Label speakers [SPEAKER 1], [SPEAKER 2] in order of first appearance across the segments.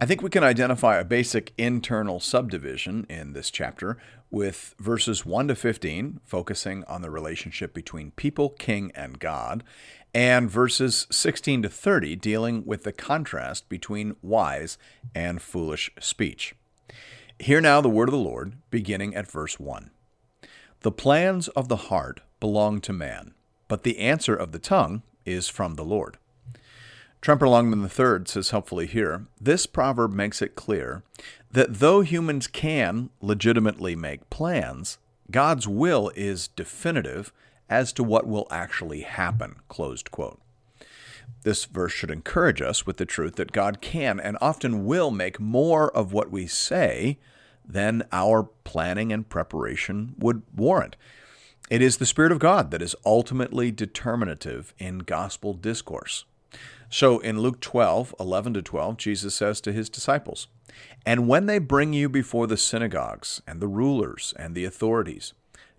[SPEAKER 1] I think we can identify a basic internal subdivision in this chapter with verses 1 to 15 focusing on the relationship between people, king, and God, and verses 16 to 30 dealing with the contrast between wise and foolish speech. Hear now the word of the Lord, beginning at verse 1. The plans of the heart belong to man, but the answer of the tongue is from the Lord. Tremper Longman III says helpfully here this proverb makes it clear that though humans can legitimately make plans, God's will is definitive as to what will actually happen. Closed quote. This verse should encourage us with the truth that God can and often will make more of what we say than our planning and preparation would warrant. It is the Spirit of God that is ultimately determinative in gospel discourse. So in Luke 12, 11 to 12, Jesus says to his disciples, And when they bring you before the synagogues and the rulers and the authorities,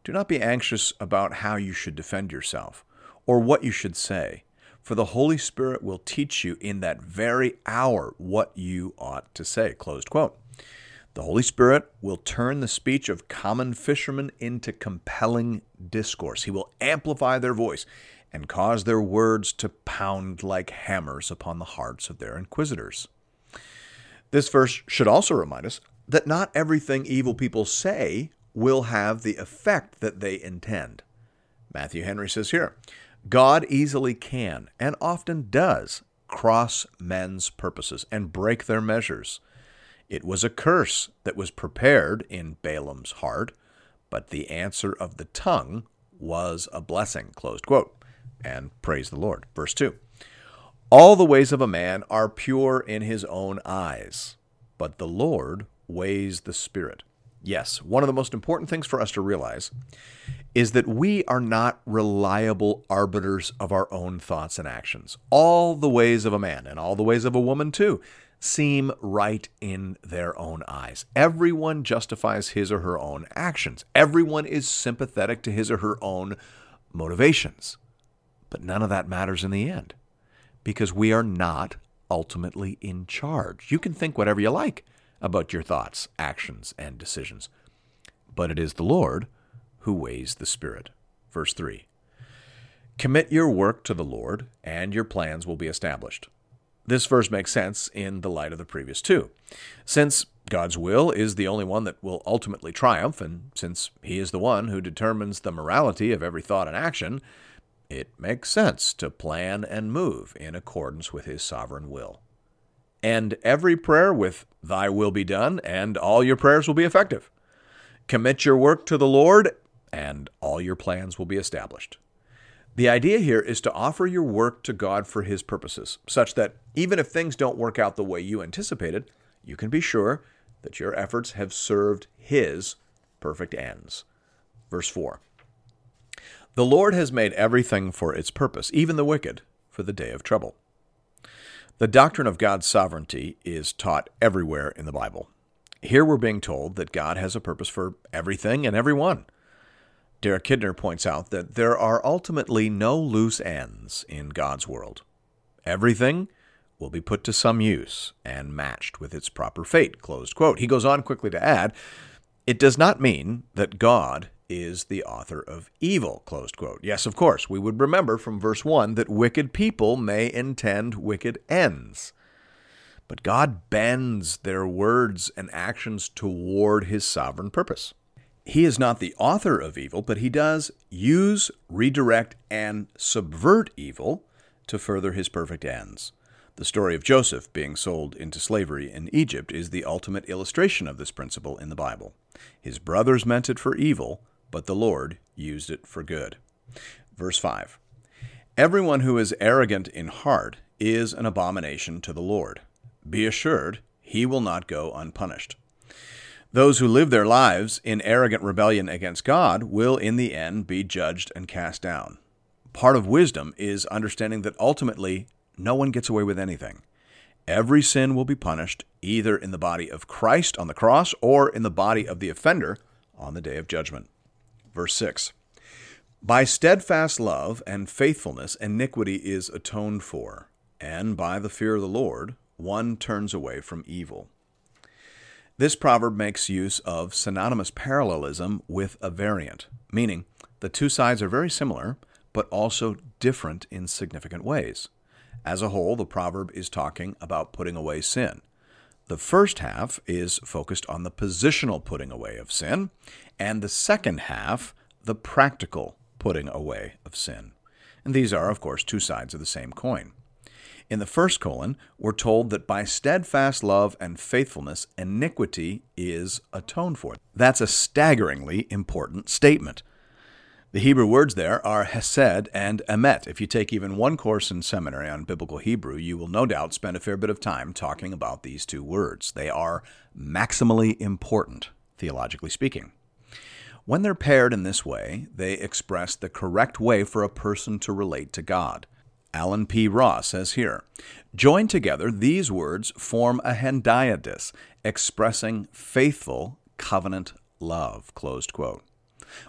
[SPEAKER 1] do not be anxious about how you should defend yourself or what you should say, for the Holy Spirit will teach you in that very hour what you ought to say. Closed quote. The Holy Spirit will turn the speech of common fishermen into compelling discourse. He will amplify their voice and cause their words to pound like hammers upon the hearts of their inquisitors. This verse should also remind us that not everything evil people say will have the effect that they intend. Matthew Henry says here God easily can and often does cross men's purposes and break their measures. It was a curse that was prepared in Balaam's heart, but the answer of the tongue was a blessing. Closed quote and praise the Lord. Verse 2 All the ways of a man are pure in his own eyes, but the Lord weighs the Spirit. Yes, one of the most important things for us to realize is that we are not reliable arbiters of our own thoughts and actions. All the ways of a man, and all the ways of a woman too, seem right in their own eyes. Everyone justifies his or her own actions. Everyone is sympathetic to his or her own motivations. But none of that matters in the end because we are not ultimately in charge. You can think whatever you like about your thoughts, actions, and decisions, but it is the Lord who weighs the Spirit. Verse 3 Commit your work to the Lord, and your plans will be established. This verse makes sense in the light of the previous two. Since God's will is the only one that will ultimately triumph, and since He is the one who determines the morality of every thought and action, it makes sense to plan and move in accordance with His sovereign will. And every prayer with, Thy will be done, and all your prayers will be effective. Commit your work to the Lord, and all your plans will be established. The idea here is to offer your work to God for His purposes, such that even if things don't work out the way you anticipated, you can be sure that your efforts have served His perfect ends. Verse 4 the Lord has made everything for its purpose, even the wicked, for the day of trouble. The doctrine of God's sovereignty is taught everywhere in the Bible. Here we're being told that God has a purpose for everything and everyone. Derek Kidner points out that there are ultimately no loose ends in God's world. Everything will be put to some use and matched with its proper fate. Closed quote. He goes on quickly to add, it does not mean that God is the author of evil. Closed quote. Yes, of course, we would remember from verse 1 that wicked people may intend wicked ends. But God bends their words and actions toward his sovereign purpose. He is not the author of evil, but he does use, redirect, and subvert evil to further his perfect ends. The story of Joseph being sold into slavery in Egypt is the ultimate illustration of this principle in the Bible. His brothers meant it for evil, but the Lord used it for good. Verse 5 Everyone who is arrogant in heart is an abomination to the Lord. Be assured, he will not go unpunished. Those who live their lives in arrogant rebellion against God will, in the end, be judged and cast down. Part of wisdom is understanding that ultimately no one gets away with anything. Every sin will be punished either in the body of Christ on the cross or in the body of the offender on the day of judgment. Verse 6 By steadfast love and faithfulness, iniquity is atoned for, and by the fear of the Lord, one turns away from evil. This proverb makes use of synonymous parallelism with a variant, meaning the two sides are very similar, but also different in significant ways. As a whole, the proverb is talking about putting away sin. The first half is focused on the positional putting away of sin, and the second half, the practical putting away of sin. And these are, of course, two sides of the same coin. In the first colon, we're told that by steadfast love and faithfulness, iniquity is atoned for. That's a staggeringly important statement. The Hebrew words there are hesed and emet. If you take even one course in seminary on biblical Hebrew, you will no doubt spend a fair bit of time talking about these two words. They are maximally important, theologically speaking. When they're paired in this way, they express the correct way for a person to relate to God. Allen P. Ross says here Joined together, these words form a hendiadys, expressing faithful covenant love. Closed quote.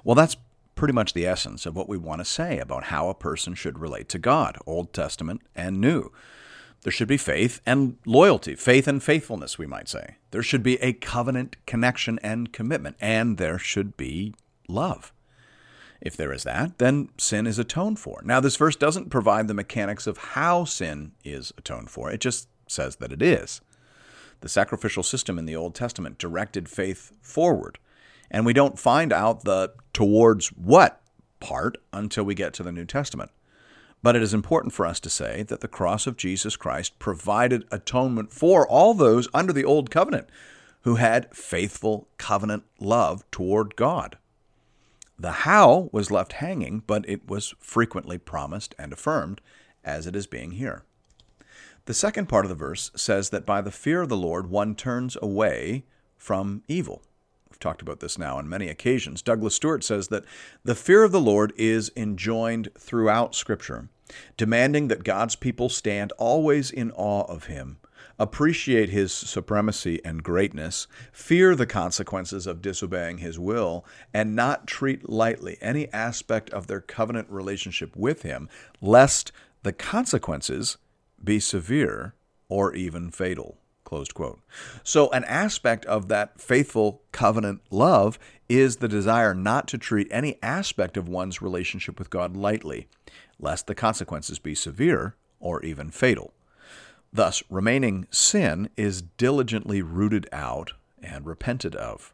[SPEAKER 1] Well, that's pretty much the essence of what we want to say about how a person should relate to God, Old Testament and New. There should be faith and loyalty, faith and faithfulness, we might say. There should be a covenant connection and commitment, and there should be love. If there is that, then sin is atoned for. Now, this verse doesn't provide the mechanics of how sin is atoned for, it just says that it is. The sacrificial system in the Old Testament directed faith forward, and we don't find out the towards what part until we get to the New Testament. But it is important for us to say that the cross of Jesus Christ provided atonement for all those under the Old Covenant who had faithful covenant love toward God. The how was left hanging, but it was frequently promised and affirmed, as it is being here. The second part of the verse says that by the fear of the Lord one turns away from evil. We've talked about this now on many occasions. Douglas Stuart says that the fear of the Lord is enjoined throughout Scripture, demanding that God's people stand always in awe of Him, appreciate his supremacy and greatness, fear the consequences of disobeying his will, and not treat lightly any aspect of their covenant relationship with him, lest the consequences be severe or even fatal. Closed quote. So, an aspect of that faithful covenant love is the desire not to treat any aspect of one's relationship with God lightly, lest the consequences be severe or even fatal. Thus, remaining sin is diligently rooted out and repented of.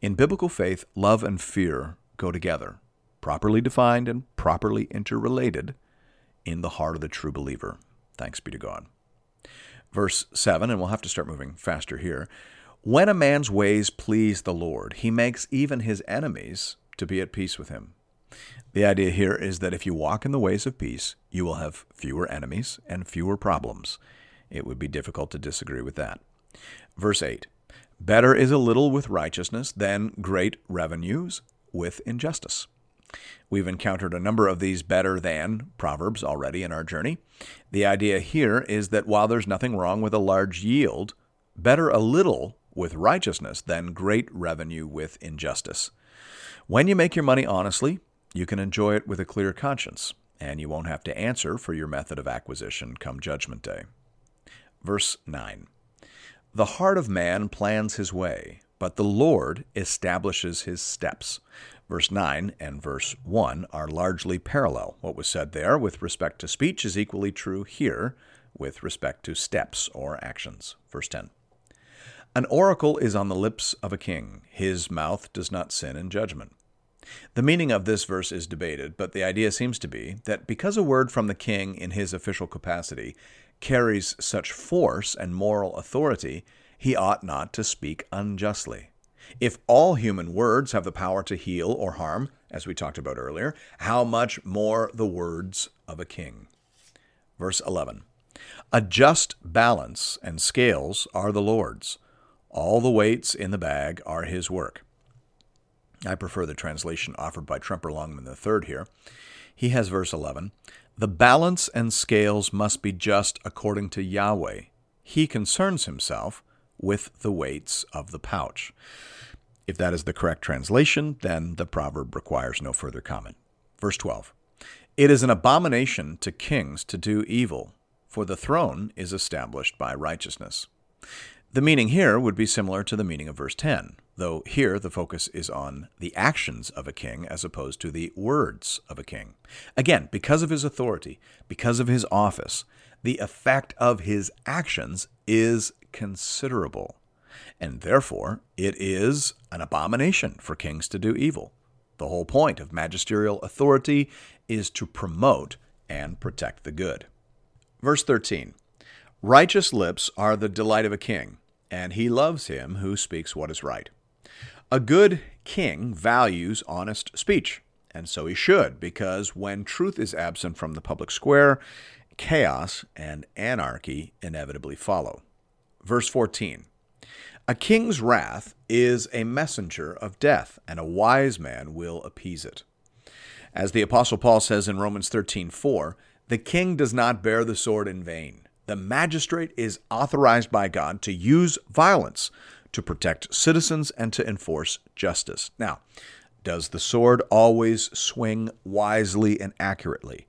[SPEAKER 1] In biblical faith, love and fear go together, properly defined and properly interrelated in the heart of the true believer. Thanks be to God. Verse 7, and we'll have to start moving faster here. When a man's ways please the Lord, he makes even his enemies to be at peace with him. The idea here is that if you walk in the ways of peace, you will have fewer enemies and fewer problems. It would be difficult to disagree with that. Verse 8 Better is a little with righteousness than great revenues with injustice. We've encountered a number of these better than proverbs already in our journey. The idea here is that while there's nothing wrong with a large yield, better a little with righteousness than great revenue with injustice. When you make your money honestly, you can enjoy it with a clear conscience, and you won't have to answer for your method of acquisition come Judgment Day. Verse 9 The heart of man plans his way, but the Lord establishes his steps. Verse 9 and verse 1 are largely parallel. What was said there with respect to speech is equally true here with respect to steps or actions. Verse 10 An oracle is on the lips of a king, his mouth does not sin in judgment. The meaning of this verse is debated, but the idea seems to be that because a word from the king in his official capacity carries such force and moral authority, he ought not to speak unjustly. If all human words have the power to heal or harm, as we talked about earlier, how much more the words of a king? Verse 11 A just balance and scales are the Lord's. All the weights in the bag are his work. I prefer the translation offered by Tremper Longman III here. He has verse 11 The balance and scales must be just according to Yahweh. He concerns himself with the weights of the pouch. If that is the correct translation, then the proverb requires no further comment. Verse 12 It is an abomination to kings to do evil, for the throne is established by righteousness. The meaning here would be similar to the meaning of verse 10, though here the focus is on the actions of a king as opposed to the words of a king. Again, because of his authority, because of his office, the effect of his actions is considerable, and therefore it is an abomination for kings to do evil. The whole point of magisterial authority is to promote and protect the good. Verse 13 Righteous lips are the delight of a king, and he loves him who speaks what is right. A good king values honest speech, and so he should, because when truth is absent from the public square, chaos and anarchy inevitably follow. Verse 14 A king's wrath is a messenger of death, and a wise man will appease it. As the Apostle Paul says in Romans 13 4, the king does not bear the sword in vain the magistrate is authorized by God to use violence to protect citizens and to enforce justice. Now, does the sword always swing wisely and accurately?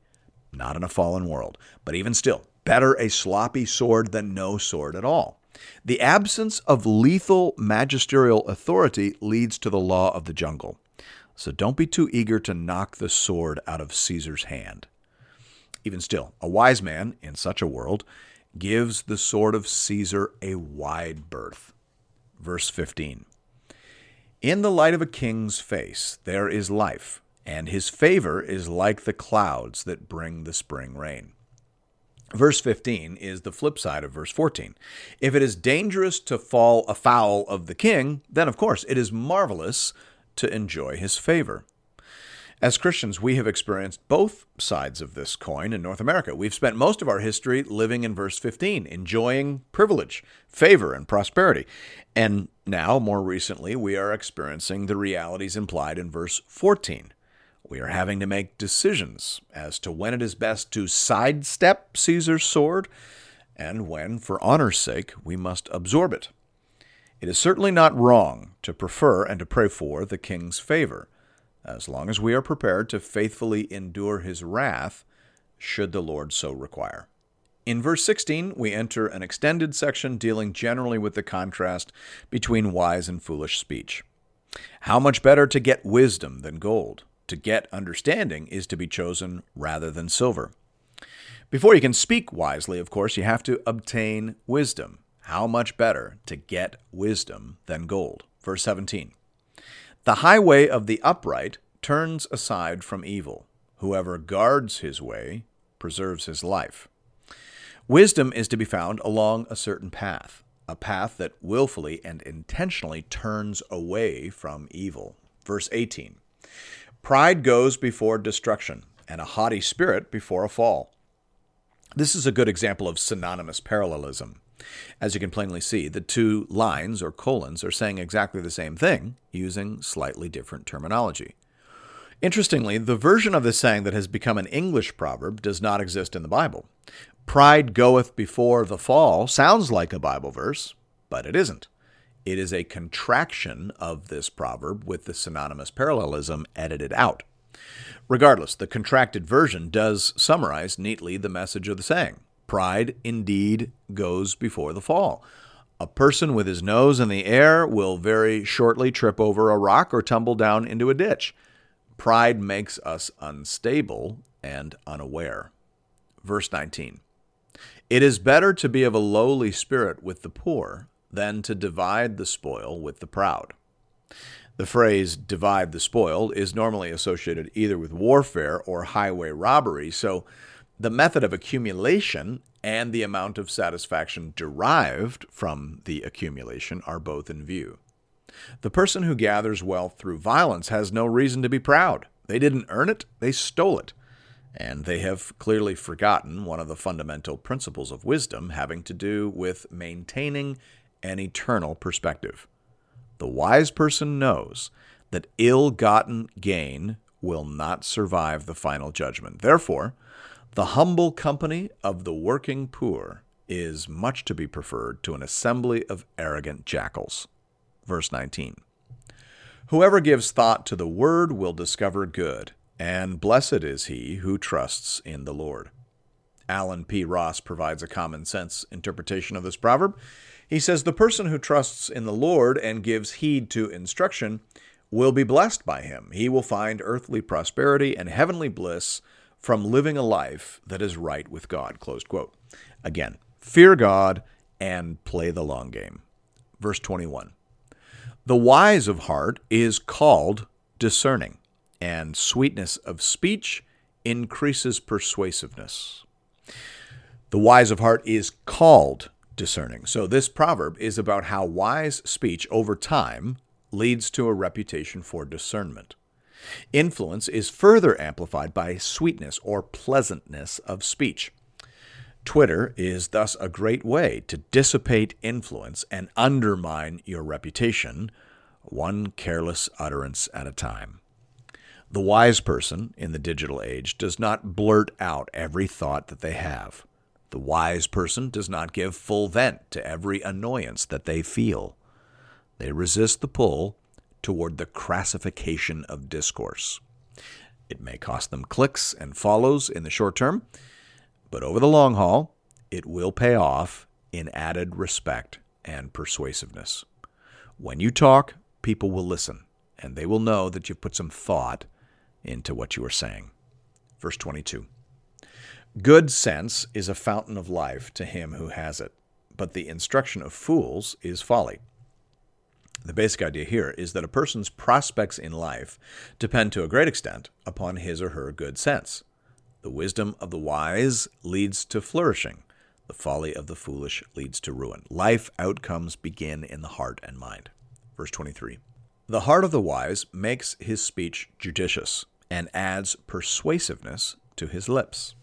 [SPEAKER 1] Not in a fallen world, but even still, better a sloppy sword than no sword at all. The absence of lethal magisterial authority leads to the law of the jungle. So don't be too eager to knock the sword out of Caesar's hand. Even still, a wise man in such a world gives the sword of Caesar a wide berth. Verse 15 In the light of a king's face there is life, and his favor is like the clouds that bring the spring rain. Verse 15 is the flip side of verse 14. If it is dangerous to fall afoul of the king, then of course it is marvelous to enjoy his favor. As Christians, we have experienced both sides of this coin in North America. We've spent most of our history living in verse 15, enjoying privilege, favor, and prosperity. And now, more recently, we are experiencing the realities implied in verse 14. We are having to make decisions as to when it is best to sidestep Caesar's sword and when, for honor's sake, we must absorb it. It is certainly not wrong to prefer and to pray for the king's favor as long as we are prepared to faithfully endure his wrath, should the Lord so require. In verse 16, we enter an extended section dealing generally with the contrast between wise and foolish speech. How much better to get wisdom than gold? To get understanding is to be chosen rather than silver. Before you can speak wisely, of course, you have to obtain wisdom. How much better to get wisdom than gold? Verse 17. The highway of the upright turns aside from evil. Whoever guards his way preserves his life. Wisdom is to be found along a certain path, a path that willfully and intentionally turns away from evil. Verse 18 Pride goes before destruction, and a haughty spirit before a fall. This is a good example of synonymous parallelism. As you can plainly see, the two lines or colons are saying exactly the same thing using slightly different terminology. Interestingly, the version of this saying that has become an English proverb does not exist in the Bible. Pride goeth before the fall sounds like a Bible verse, but it isn't. It is a contraction of this proverb with the synonymous parallelism edited out. Regardless, the contracted version does summarize neatly the message of the saying. Pride indeed goes before the fall. A person with his nose in the air will very shortly trip over a rock or tumble down into a ditch. Pride makes us unstable and unaware. Verse 19 It is better to be of a lowly spirit with the poor than to divide the spoil with the proud. The phrase divide the spoil is normally associated either with warfare or highway robbery, so the method of accumulation and the amount of satisfaction derived from the accumulation are both in view. The person who gathers wealth through violence has no reason to be proud. They didn't earn it, they stole it. and they have clearly forgotten one of the fundamental principles of wisdom having to do with maintaining an eternal perspective. The wise person knows that ill gotten gain will not survive the final judgment. Therefore, the humble company of the working poor is much to be preferred to an assembly of arrogant jackals. Verse 19 Whoever gives thought to the word will discover good, and blessed is he who trusts in the Lord. Allen P. Ross provides a common sense interpretation of this proverb. He says, The person who trusts in the Lord and gives heed to instruction will be blessed by him. He will find earthly prosperity and heavenly bliss from living a life that is right with God. Closed quote. Again, fear God and play the long game. Verse 21. The wise of heart is called discerning, and sweetness of speech increases persuasiveness. The wise of heart is called discerning. So, this proverb is about how wise speech over time leads to a reputation for discernment. Influence is further amplified by sweetness or pleasantness of speech. Twitter is thus a great way to dissipate influence and undermine your reputation, one careless utterance at a time. The wise person in the digital age does not blurt out every thought that they have. The wise person does not give full vent to every annoyance that they feel. They resist the pull toward the crassification of discourse. It may cost them clicks and follows in the short term, but over the long haul, it will pay off in added respect and persuasiveness. When you talk, people will listen, and they will know that you've put some thought into what you are saying. Verse 22 Good sense is a fountain of life to him who has it, but the instruction of fools is folly. The basic idea here is that a person's prospects in life depend to a great extent upon his or her good sense. The wisdom of the wise leads to flourishing. The folly of the foolish leads to ruin. Life outcomes begin in the heart and mind. Verse 23 The heart of the wise makes his speech judicious and adds persuasiveness to his lips.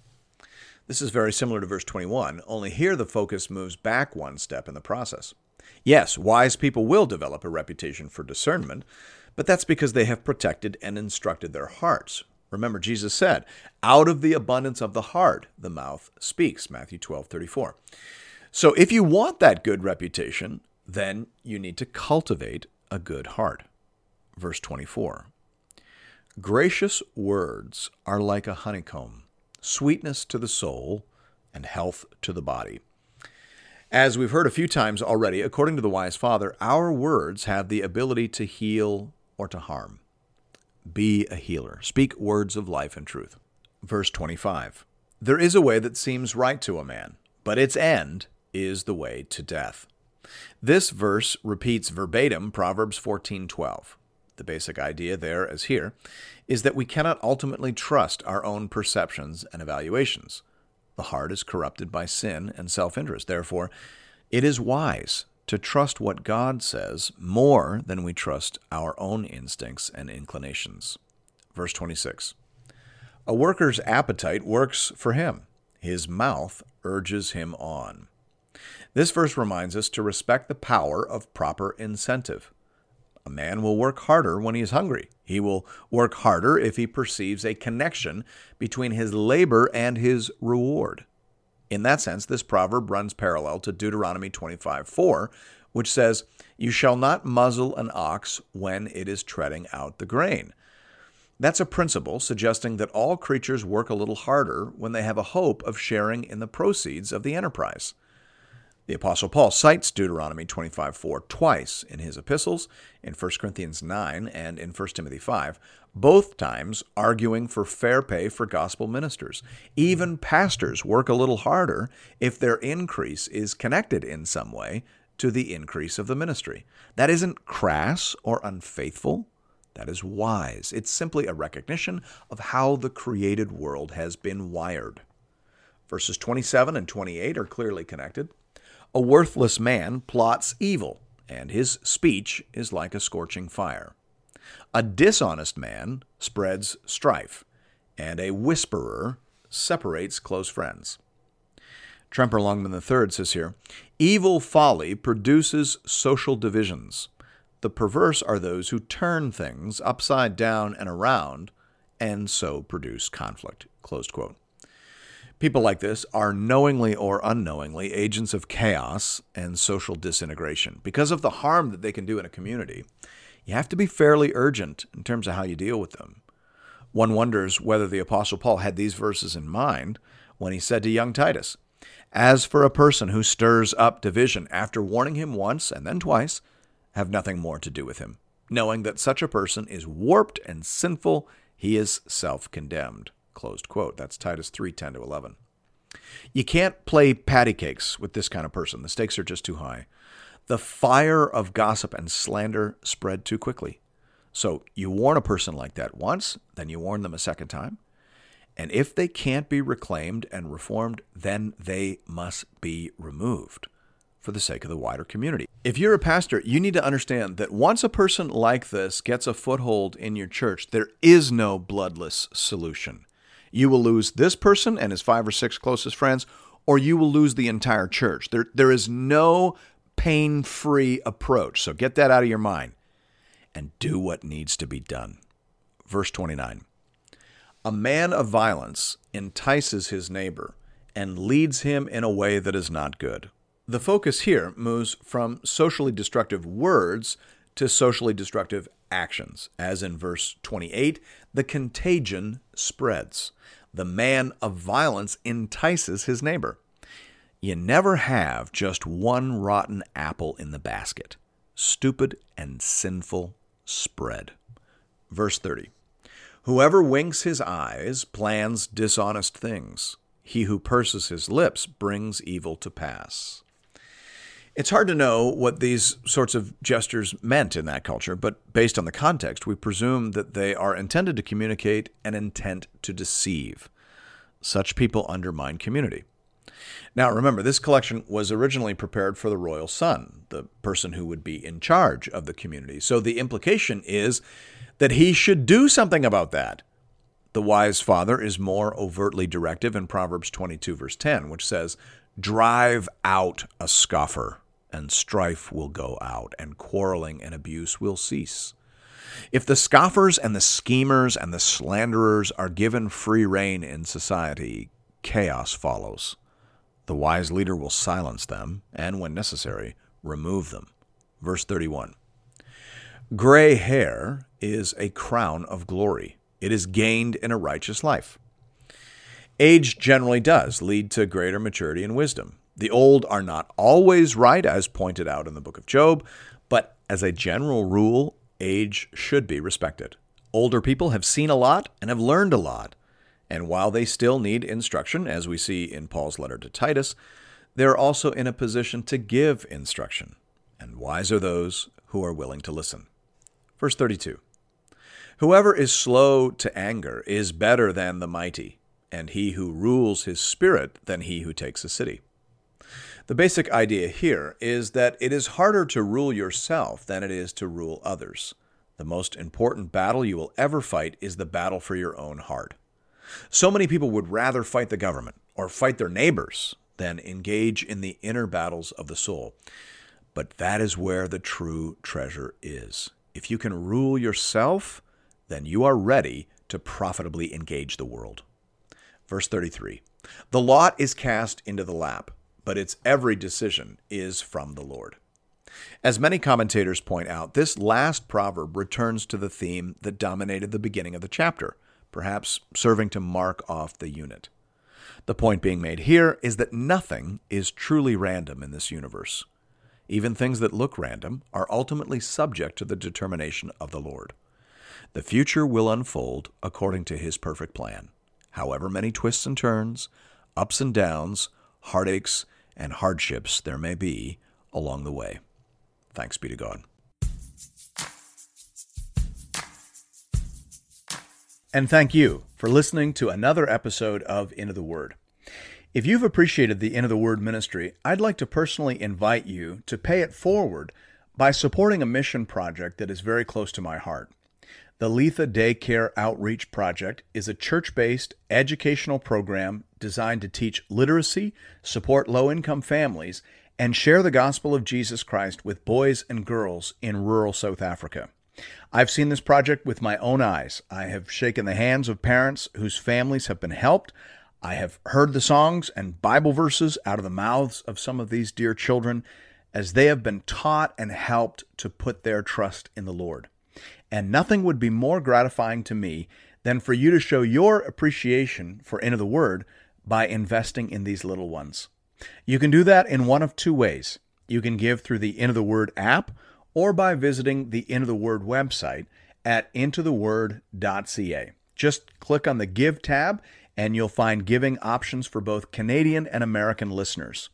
[SPEAKER 1] This is very similar to verse 21, only here the focus moves back one step in the process. Yes, wise people will develop a reputation for discernment, but that's because they have protected and instructed their hearts. Remember, Jesus said, Out of the abundance of the heart, the mouth speaks. Matthew 12 34. So if you want that good reputation, then you need to cultivate a good heart. Verse 24 Gracious words are like a honeycomb, sweetness to the soul and health to the body. As we've heard a few times already, according to the wise father, our words have the ability to heal or to harm. Be a healer. Speak words of life and truth. Verse 25 There is a way that seems right to a man, but its end is the way to death. This verse repeats verbatim Proverbs 14:12. The basic idea there as here is that we cannot ultimately trust our own perceptions and evaluations. The heart is corrupted by sin and self interest. Therefore, it is wise to trust what God says more than we trust our own instincts and inclinations. Verse 26 A worker's appetite works for him, his mouth urges him on. This verse reminds us to respect the power of proper incentive. A man will work harder when he is hungry. He will work harder if he perceives a connection between his labor and his reward. In that sense, this proverb runs parallel to Deuteronomy 25 4, which says, You shall not muzzle an ox when it is treading out the grain. That's a principle suggesting that all creatures work a little harder when they have a hope of sharing in the proceeds of the enterprise. The Apostle Paul cites Deuteronomy 25:4 twice in his epistles, in 1 Corinthians 9 and in 1 Timothy 5, both times arguing for fair pay for gospel ministers. Even pastors work a little harder if their increase is connected in some way to the increase of the ministry. That isn't crass or unfaithful. That is wise. It's simply a recognition of how the created world has been wired. Verses 27 and 28 are clearly connected. A worthless man plots evil, and his speech is like a scorching fire. A dishonest man spreads strife, and a whisperer separates close friends. Tremper Longman III says here Evil folly produces social divisions. The perverse are those who turn things upside down and around and so produce conflict. Closed quote. People like this are knowingly or unknowingly agents of chaos and social disintegration. Because of the harm that they can do in a community, you have to be fairly urgent in terms of how you deal with them. One wonders whether the Apostle Paul had these verses in mind when he said to young Titus, As for a person who stirs up division after warning him once and then twice, have nothing more to do with him, knowing that such a person is warped and sinful, he is self condemned. Closed quote. That's Titus 3 10 to 11. You can't play patty cakes with this kind of person. The stakes are just too high. The fire of gossip and slander spread too quickly. So you warn a person like that once, then you warn them a second time. And if they can't be reclaimed and reformed, then they must be removed for the sake of the wider community. If you're a pastor, you need to understand that once a person like this gets a foothold in your church, there is no bloodless solution. You will lose this person and his five or six closest friends, or you will lose the entire church. There, there is no pain free approach. So get that out of your mind and do what needs to be done. Verse 29 A man of violence entices his neighbor and leads him in a way that is not good. The focus here moves from socially destructive words to socially destructive actions. As in verse 28, the contagion spreads. The man of violence entices his neighbor. You never have just one rotten apple in the basket. Stupid and sinful spread. Verse 30 Whoever winks his eyes plans dishonest things. He who purses his lips brings evil to pass. It's hard to know what these sorts of gestures meant in that culture, but based on the context, we presume that they are intended to communicate an intent to deceive. Such people undermine community. Now, remember, this collection was originally prepared for the royal son, the person who would be in charge of the community. So the implication is that he should do something about that. The wise father is more overtly directive in Proverbs 22, verse 10, which says, Drive out a scoffer, and strife will go out, and quarreling and abuse will cease. If the scoffers and the schemers and the slanderers are given free rein in society, chaos follows. The wise leader will silence them, and when necessary, remove them. Verse 31 Gray hair is a crown of glory, it is gained in a righteous life. Age generally does lead to greater maturity and wisdom. The old are not always right, as pointed out in the book of Job, but as a general rule, age should be respected. Older people have seen a lot and have learned a lot. And while they still need instruction, as we see in Paul's letter to Titus, they're also in a position to give instruction. And wise are those who are willing to listen. Verse 32 Whoever is slow to anger is better than the mighty, and he who rules his spirit than he who takes a city. The basic idea here is that it is harder to rule yourself than it is to rule others. The most important battle you will ever fight is the battle for your own heart. So many people would rather fight the government or fight their neighbors than engage in the inner battles of the soul. But that is where the true treasure is. If you can rule yourself, then you are ready to profitably engage the world. Verse 33 The lot is cast into the lap, but its every decision is from the Lord. As many commentators point out, this last proverb returns to the theme that dominated the beginning of the chapter perhaps serving to mark off the unit. The point being made here is that nothing is truly random in this universe. Even things that look random are ultimately subject to the determination of the Lord. The future will unfold according to His perfect plan, however many twists and turns, ups and downs, heartaches, and hardships there may be along the way. Thanks be to God. And thank you for listening to another episode of Into the Word. If you've appreciated the Into the Word ministry, I'd like to personally invite you to pay it forward by supporting a mission project that is very close to my heart. The Letha Daycare Outreach Project is a church based educational program designed to teach literacy, support low income families, and share the gospel of Jesus Christ with boys and girls in rural South Africa. I've seen this project with my own eyes. I have shaken the hands of parents whose families have been helped. I have heard the songs and Bible verses out of the mouths of some of these dear children as they have been taught and helped to put their trust in the Lord. And nothing would be more gratifying to me than for you to show your appreciation for Into the Word by investing in these little ones. You can do that in one of two ways. You can give through the Into the Word app or by visiting the Into the Word website at intotheword.ca. Just click on the Give tab and you'll find giving options for both Canadian and American listeners.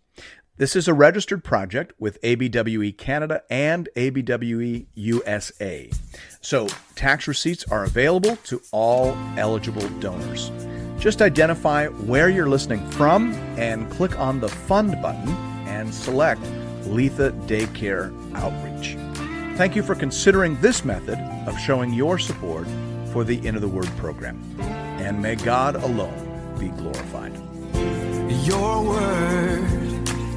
[SPEAKER 1] This is a registered project with ABWE Canada and ABWE USA. So tax receipts are available to all eligible donors. Just identify where you're listening from and click on the Fund button and select Letha Daycare Outreach. Thank you for considering this method of showing your support for the Into the Word program. And may God alone be glorified.
[SPEAKER 2] Your word